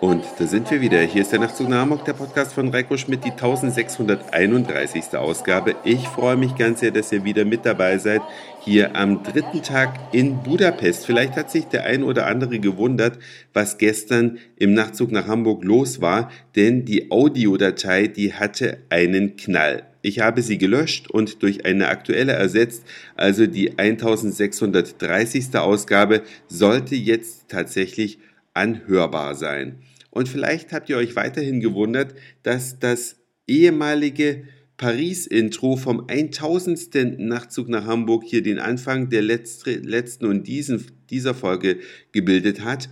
Und da sind wir wieder. Hier ist der Nachtzug nach Hamburg, der Podcast von Reiko Schmidt, die 1631. Ausgabe. Ich freue mich ganz sehr, dass ihr wieder mit dabei seid, hier am dritten Tag in Budapest. Vielleicht hat sich der ein oder andere gewundert, was gestern im Nachtzug nach Hamburg los war, denn die Audiodatei, die hatte einen Knall. Ich habe sie gelöscht und durch eine aktuelle ersetzt, also die 1630. Ausgabe sollte jetzt tatsächlich anhörbar sein. Und vielleicht habt ihr euch weiterhin gewundert, dass das ehemalige Paris-Intro vom 1000. Nachtzug nach Hamburg hier den Anfang der letzten und diesen, dieser Folge gebildet hat.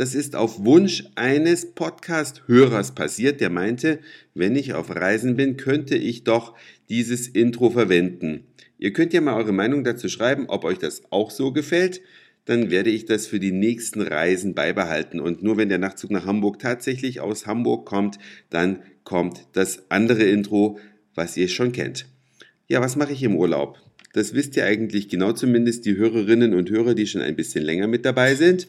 Das ist auf Wunsch eines Podcast-Hörers passiert, der meinte, wenn ich auf Reisen bin, könnte ich doch dieses Intro verwenden. Ihr könnt ja mal eure Meinung dazu schreiben, ob euch das auch so gefällt dann werde ich das für die nächsten Reisen beibehalten. Und nur wenn der Nachtzug nach Hamburg tatsächlich aus Hamburg kommt, dann kommt das andere Intro, was ihr schon kennt. Ja, was mache ich im Urlaub? Das wisst ihr eigentlich genau zumindest die Hörerinnen und Hörer, die schon ein bisschen länger mit dabei sind.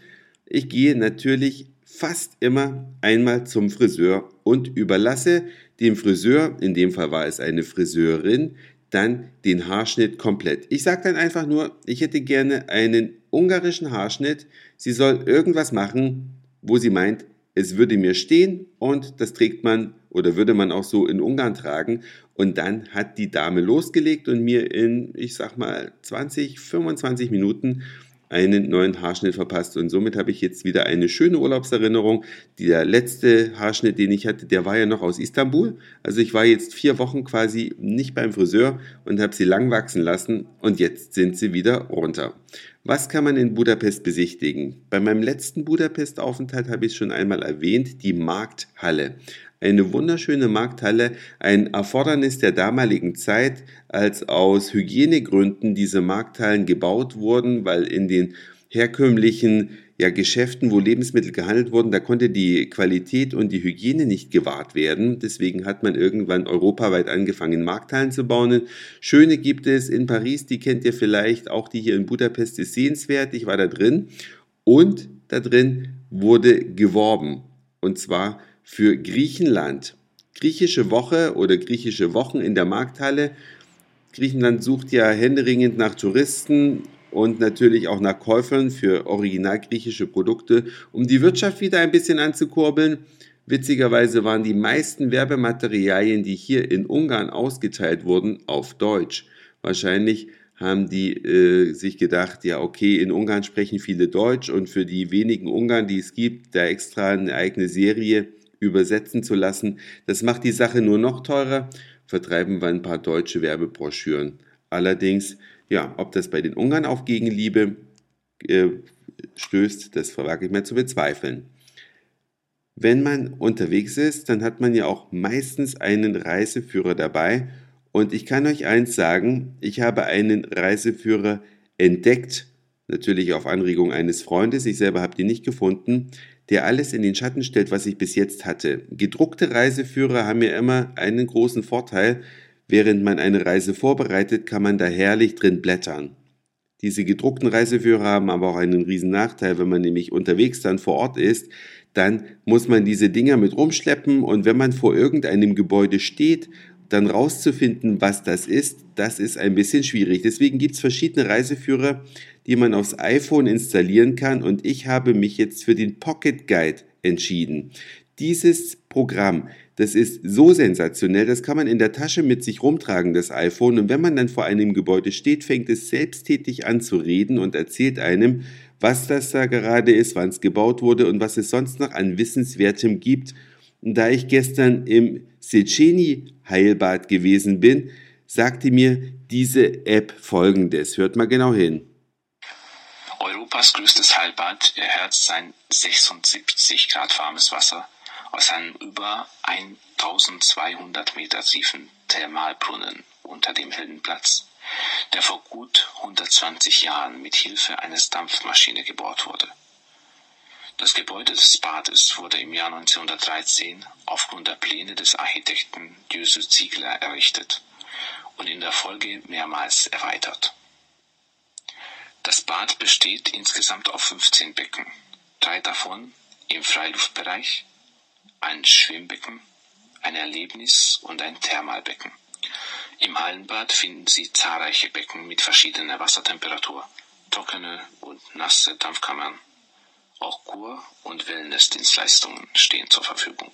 Ich gehe natürlich fast immer einmal zum Friseur und überlasse dem Friseur, in dem Fall war es eine Friseurin, dann den Haarschnitt komplett. Ich sage dann einfach nur, ich hätte gerne einen ungarischen Haarschnitt. Sie soll irgendwas machen, wo sie meint, es würde mir stehen und das trägt man oder würde man auch so in Ungarn tragen. Und dann hat die Dame losgelegt und mir in, ich sag mal, 20, 25 Minuten einen neuen Haarschnitt verpasst und somit habe ich jetzt wieder eine schöne Urlaubserinnerung. Der letzte Haarschnitt, den ich hatte, der war ja noch aus Istanbul. Also ich war jetzt vier Wochen quasi nicht beim Friseur und habe sie lang wachsen lassen und jetzt sind sie wieder runter. Was kann man in Budapest besichtigen? Bei meinem letzten Budapest-Aufenthalt habe ich es schon einmal erwähnt, die Markthalle. Eine wunderschöne Markthalle, ein Erfordernis der damaligen Zeit, als aus Hygienegründen diese Markthallen gebaut wurden, weil in den herkömmlichen ja, Geschäften, wo Lebensmittel gehandelt wurden, da konnte die Qualität und die Hygiene nicht gewahrt werden. Deswegen hat man irgendwann europaweit angefangen, Markthallen zu bauen. Schöne gibt es in Paris, die kennt ihr vielleicht, auch die hier in Budapest ist sehenswert. Ich war da drin und da drin wurde geworben. Und zwar für Griechenland. Griechische Woche oder griechische Wochen in der Markthalle. Griechenland sucht ja händeringend nach Touristen und natürlich auch nach Käufern für original griechische Produkte, um die Wirtschaft wieder ein bisschen anzukurbeln. Witzigerweise waren die meisten Werbematerialien, die hier in Ungarn ausgeteilt wurden, auf Deutsch. Wahrscheinlich haben die äh, sich gedacht, ja okay, in Ungarn sprechen viele Deutsch und für die wenigen Ungarn, die es gibt, da extra eine eigene Serie übersetzen zu lassen, das macht die Sache nur noch teurer, vertreiben wir ein paar deutsche Werbebroschüren. Allerdings ja, ob das bei den Ungarn auf Gegenliebe äh, stößt, das verwage ich mir zu bezweifeln. Wenn man unterwegs ist, dann hat man ja auch meistens einen Reiseführer dabei. Und ich kann euch eins sagen, ich habe einen Reiseführer entdeckt, natürlich auf Anregung eines Freundes, ich selber habe den nicht gefunden, der alles in den Schatten stellt, was ich bis jetzt hatte. Gedruckte Reiseführer haben ja immer einen großen Vorteil, Während man eine Reise vorbereitet, kann man da herrlich drin blättern. Diese gedruckten Reiseführer haben aber auch einen riesen Nachteil, wenn man nämlich unterwegs dann vor Ort ist, dann muss man diese Dinger mit rumschleppen und wenn man vor irgendeinem Gebäude steht, dann rauszufinden, was das ist, das ist ein bisschen schwierig. Deswegen gibt es verschiedene Reiseführer, die man aufs iPhone installieren kann und ich habe mich jetzt für den Pocket Guide entschieden. Dieses Programm das ist so sensationell, das kann man in der Tasche mit sich rumtragen, das iPhone. Und wenn man dann vor einem Gebäude steht, fängt es selbsttätig an zu reden und erzählt einem, was das da gerade ist, wann es gebaut wurde und was es sonst noch an Wissenswertem gibt. Und da ich gestern im Secheni Heilbad gewesen bin, sagte mir diese App folgendes. Hört mal genau hin. Europas größtes Heilbad erhält sein 76 Grad warmes Wasser aus einem über 1200 Meter tiefen Thermalbrunnen unter dem Heldenplatz, der vor gut 120 Jahren mit Hilfe eines Dampfmaschine gebaut wurde. Das Gebäude des Bades wurde im Jahr 1913 aufgrund der Pläne des Architekten Jöse Ziegler errichtet und in der Folge mehrmals erweitert. Das Bad besteht insgesamt aus 15 Becken, drei davon im Freiluftbereich, ein Schwimmbecken, ein Erlebnis- und ein Thermalbecken. Im Hallenbad finden Sie zahlreiche Becken mit verschiedener Wassertemperatur, trockene und nasse Dampfkammern. Auch Kur- und Wellnessdienstleistungen stehen zur Verfügung.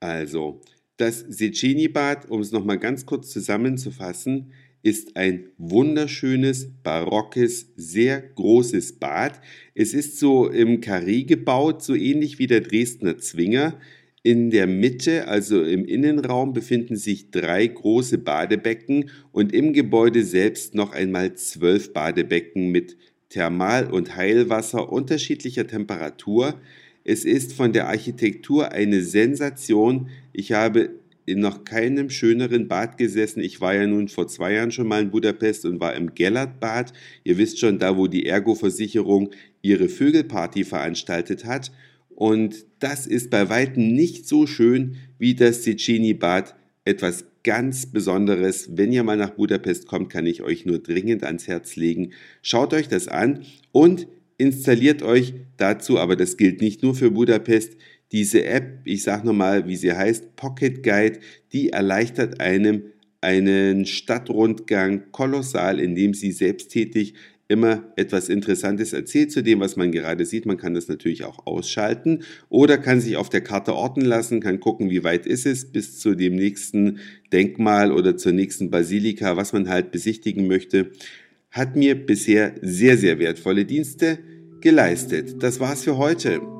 Also, das Seceni-Bad, um es nochmal ganz kurz zusammenzufassen, ist ein wunderschönes, barockes, sehr großes Bad. Es ist so im Karree gebaut, so ähnlich wie der Dresdner Zwinger. In der Mitte, also im Innenraum, befinden sich drei große Badebecken und im Gebäude selbst noch einmal zwölf Badebecken mit Thermal- und Heilwasser unterschiedlicher Temperatur. Es ist von der Architektur eine Sensation. Ich habe in noch keinem schöneren Bad gesessen. Ich war ja nun vor zwei Jahren schon mal in Budapest und war im Gellert-Bad. Ihr wisst schon, da wo die Ergo-Versicherung ihre Vögelparty veranstaltet hat. Und das ist bei weitem nicht so schön wie das Cecchini-Bad. Etwas ganz Besonderes. Wenn ihr mal nach Budapest kommt, kann ich euch nur dringend ans Herz legen. Schaut euch das an und installiert euch dazu, aber das gilt nicht nur für Budapest, diese App, ich sage nochmal, wie sie heißt, Pocket Guide, die erleichtert einem einen Stadtrundgang kolossal, indem sie selbsttätig immer etwas Interessantes erzählt zu dem, was man gerade sieht. Man kann das natürlich auch ausschalten oder kann sich auf der Karte orten lassen, kann gucken, wie weit ist es bis zu dem nächsten Denkmal oder zur nächsten Basilika, was man halt besichtigen möchte. Hat mir bisher sehr, sehr wertvolle Dienste geleistet. Das war's für heute.